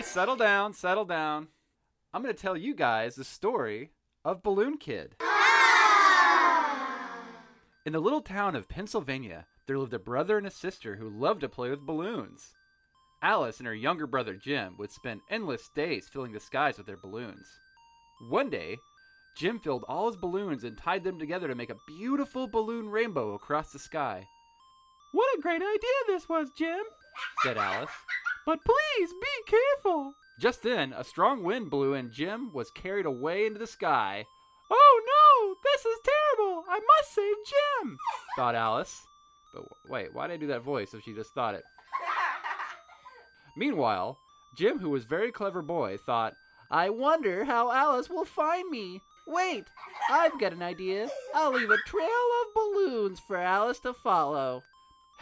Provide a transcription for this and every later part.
settle down, settle down. I'm going to tell you guys the story of Balloon Kid. In the little town of Pennsylvania, there lived a brother and a sister who loved to play with balloons. Alice and her younger brother Jim would spend endless days filling the skies with their balloons. One day, Jim filled all his balloons and tied them together to make a beautiful balloon rainbow across the sky. What a great idea this was, Jim, said Alice. But please be careful. Just then, a strong wind blew and Jim was carried away into the sky. Oh no, this is terrible. I must save Jim, thought Alice. But wait, why did I do that voice if she just thought it? Meanwhile, Jim, who was a very clever boy, thought, I wonder how Alice will find me. Wait, I've got an idea. I'll leave a trail of balloons for Alice to follow.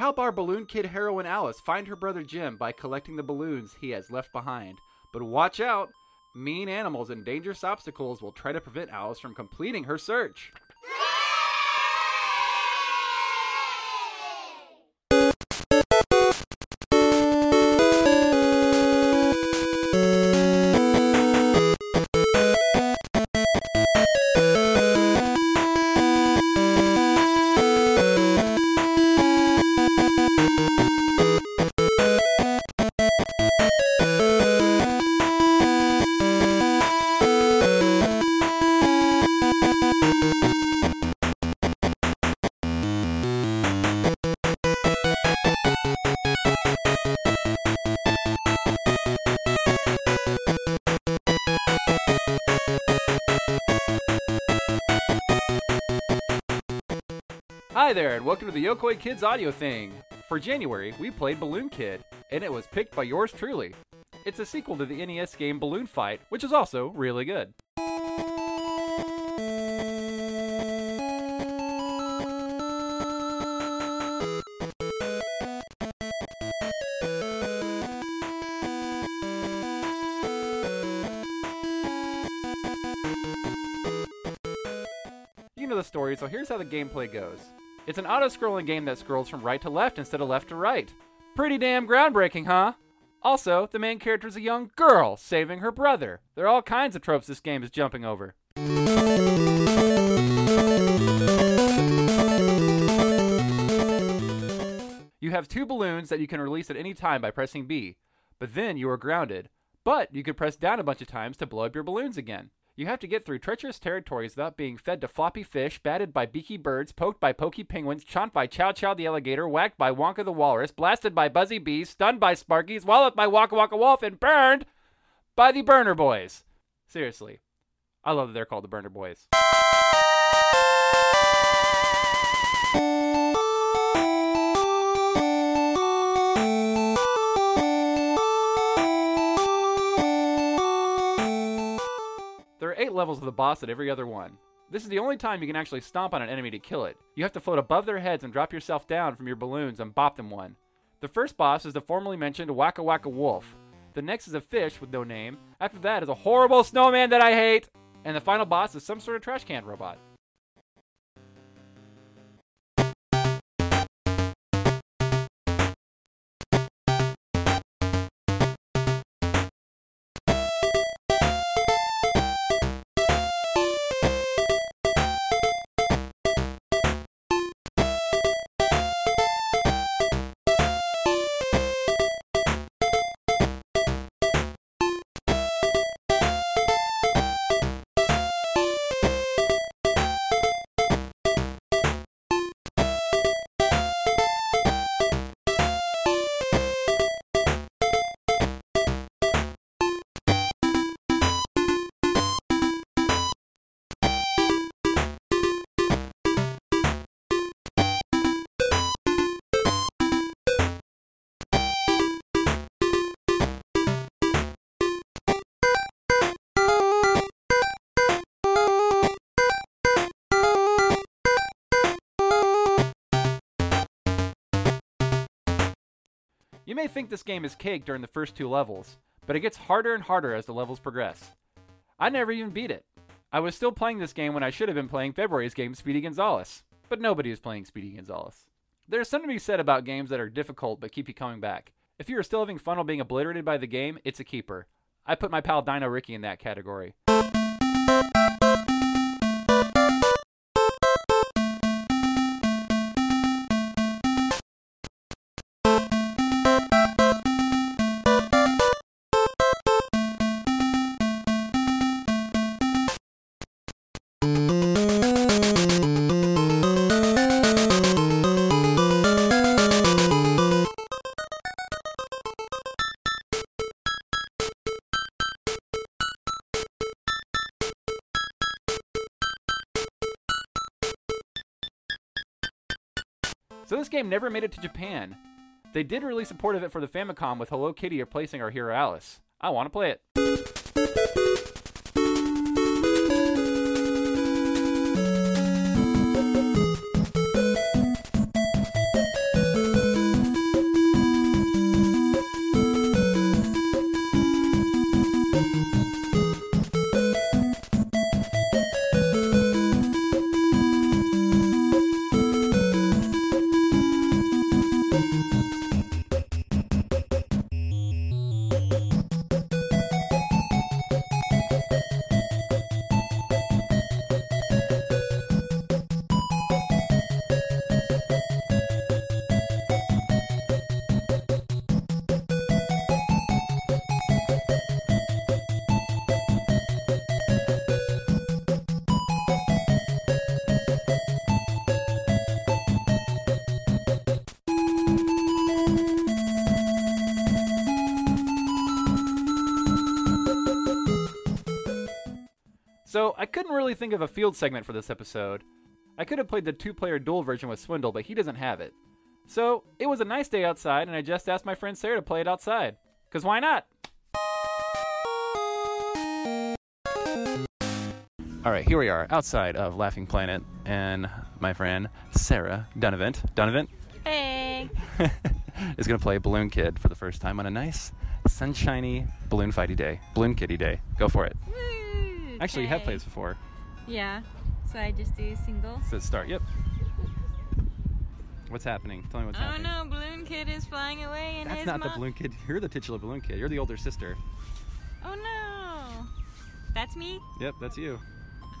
Help our balloon kid heroine Alice find her brother Jim by collecting the balloons he has left behind. But watch out! Mean animals and dangerous obstacles will try to prevent Alice from completing her search. Hi there, and welcome to the Yokoi Kids audio thing. For January, we played Balloon Kid, and it was picked by yours truly. It's a sequel to the NES game Balloon Fight, which is also really good. You know the story, so here's how the gameplay goes. It's an auto scrolling game that scrolls from right to left instead of left to right. Pretty damn groundbreaking, huh? Also, the main character is a young girl saving her brother. There are all kinds of tropes this game is jumping over. You have two balloons that you can release at any time by pressing B, but then you are grounded. But you can press down a bunch of times to blow up your balloons again. You have to get through treacherous territories without being fed to floppy fish, batted by beaky birds, poked by pokey penguins, chomped by Chow Chow the alligator, whacked by Wonka the walrus, blasted by buzzy bees, stunned by Sparkies, swallowed by Waka Waka Wolf, and burned by the Burner Boys. Seriously, I love that they're called the Burner Boys. Levels of the boss at every other one. This is the only time you can actually stomp on an enemy to kill it. You have to float above their heads and drop yourself down from your balloons and bop them one. The first boss is the formerly mentioned Waka Waka Wolf. The next is a fish with no name. After that is a horrible snowman that I hate. And the final boss is some sort of trash can robot. You may think this game is cake during the first two levels, but it gets harder and harder as the levels progress. I never even beat it. I was still playing this game when I should have been playing February's game Speedy Gonzales, but nobody is playing Speedy Gonzales. There's something to be said about games that are difficult but keep you coming back. If you are still having fun while being obliterated by the game, it's a keeper. I put my pal Dino Ricky in that category. So this game never made it to Japan. They did release a port of it for the Famicom with Hello Kitty replacing our hero Alice. I want to play it. So I couldn't really think of a field segment for this episode. I could have played the two-player dual version with Swindle, but he doesn't have it. So it was a nice day outside, and I just asked my friend Sarah to play it outside. Cause why not? All right, here we are outside of Laughing Planet, and my friend Sarah Dunevant, Dunevant, Hey. is gonna play Balloon Kid for the first time on a nice, sunshiny balloon fighty day, balloon kitty day. Go for it. Actually, you have played this before. Yeah. So I just do singles. So start. Yep. What's happening? Tell me what's oh happening. Oh no, Balloon Kid is flying away and That's his not the balloon kid. You're the titular balloon kid. You're the older sister. Oh no. That's me? Yep, that's you.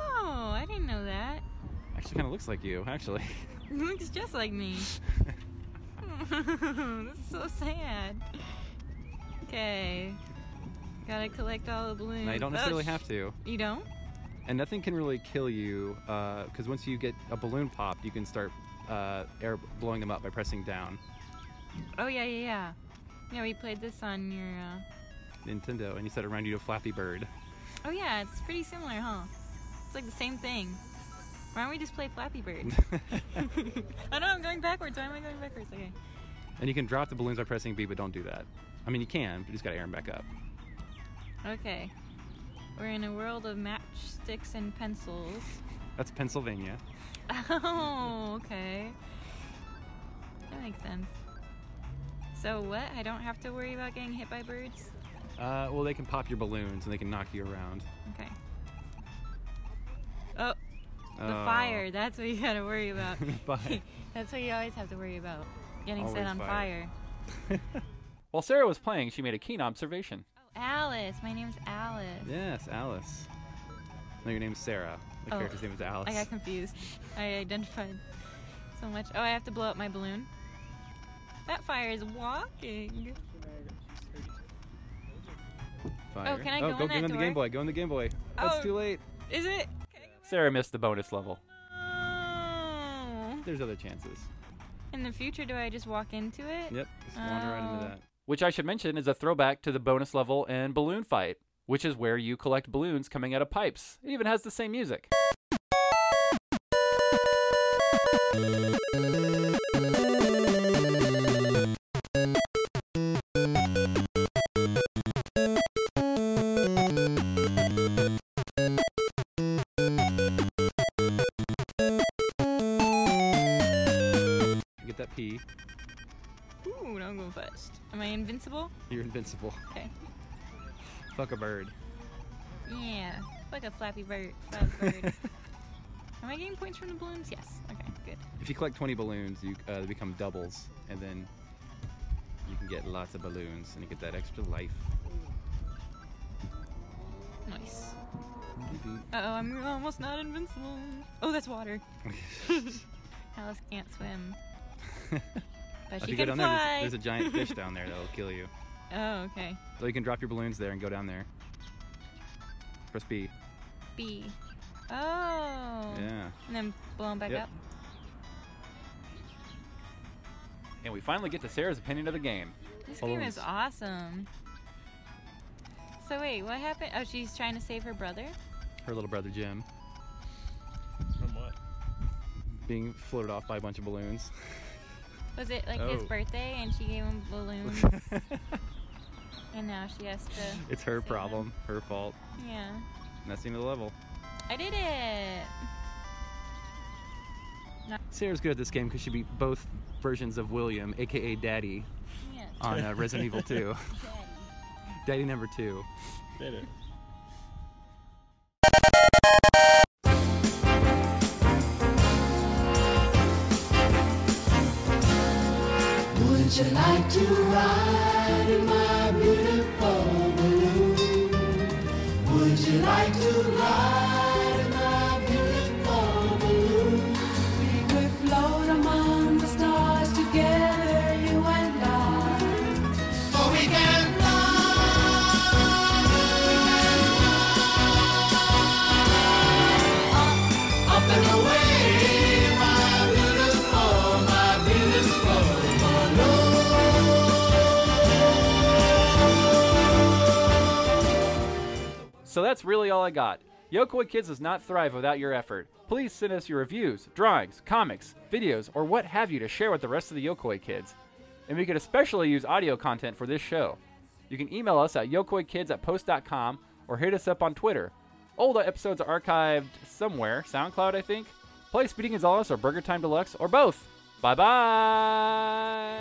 Oh, I didn't know that. Actually, kind of looks like you. Actually. Looks just like me. this is so sad. Okay. Gotta collect all the balloons. you don't Oh, necessarily sh- have to, You don't? and nothing can really kill you because once you get a balloon popped, you can start uh, air blowing them up by pressing down. Oh yeah, yeah, yeah. Yeah, we played this on your. Uh... Nintendo, and you set it around you to Flappy Bird. Oh yeah, it's pretty similar, huh? It's like the same thing. Why don't we just play Flappy Bird? I know I'm going backwards. Why am I going backwards? Okay. and you can drop the balloons by pressing B, but don't do that. I mean, you can, but you just gotta air them back up. Okay. We're in a world of matchsticks and pencils. That's Pennsylvania. Oh, okay. That makes sense. So what? I don't have to worry about getting hit by birds? Uh, well, they can pop your balloons and they can knock you around. Okay. Oh, the Oh. fire. That's what you gotta worry about. That's what you always have to worry about. Getting set on fire. fire. While Sarah was playing, she made a keen observation. Oh, Alice. My name's Alice. Yes, Alice. No, your name's Sarah. The Oh, character's name is Alice. I got confused. I identified so much. Oh, I have to blow up my balloon. That fire is walking. Fire. Oh, can I oh, go go in get that on the door? Game Boy. Go in the Game Boy. Oh, That's Oh. too late. Is it? Sarah missed the bonus level. Oh. There's other chances. In the future, do I just walk into it? Yep, just wander right into Oh. that. Which I should mention is a throwback to the bonus level in Balloon Fight, which is where you collect balloons coming out of pipes. It even has the same music. Get that P. Ooh, don't go fast. Am I invincible? You're invincible. Okay. Fuck a bird. Yeah. Like a flappy bird. Flappy bird. Am I getting points from the balloons? Yes. Okay, good. If you collect 20 balloons, you uh, they become doubles, and then you can get lots of balloons, and you get that extra life. Nice. Uh oh, I'm almost not invincible. Oh, that's water. Alice can't swim. But if she you go down fly. there, there's, there's a giant fish down there that'll kill you. Oh, okay. So you can drop your balloons there and go down there. Press B. B. Oh. Yeah. And then blow 'em back Yep. up. And we finally get to Sarah's opinion of the game. This game is awesome. So wait, what happened? Oh, she's trying to save her brother. Her little brother Jim From what? being floated off by a bunch of balloons. Was it like his Oh. birthday and she gave him balloons and now she has to? it's her save problem, her fault. Yeah. And that's the end of the level. I did it. Sarah's good at this game because she beat both versions of William, aka Daddy, Yes. on uh, Resident Evil 2. Daddy number two. Did it? Would you like to ride in my beautiful balloon? Would you like to ride So that's really all I got. Yokoi Kids does not thrive without your effort. Please send us your reviews, drawings, comics, videos, or what have you to share with the rest of the Yokoi Kids. And we could especially use audio content for this show. You can email us at yokoikids at post.com or hit us up on Twitter. Old episodes are archived somewhere, SoundCloud, I think. Play Speedy Gonzales or Burger Time Deluxe or both. Bye bye!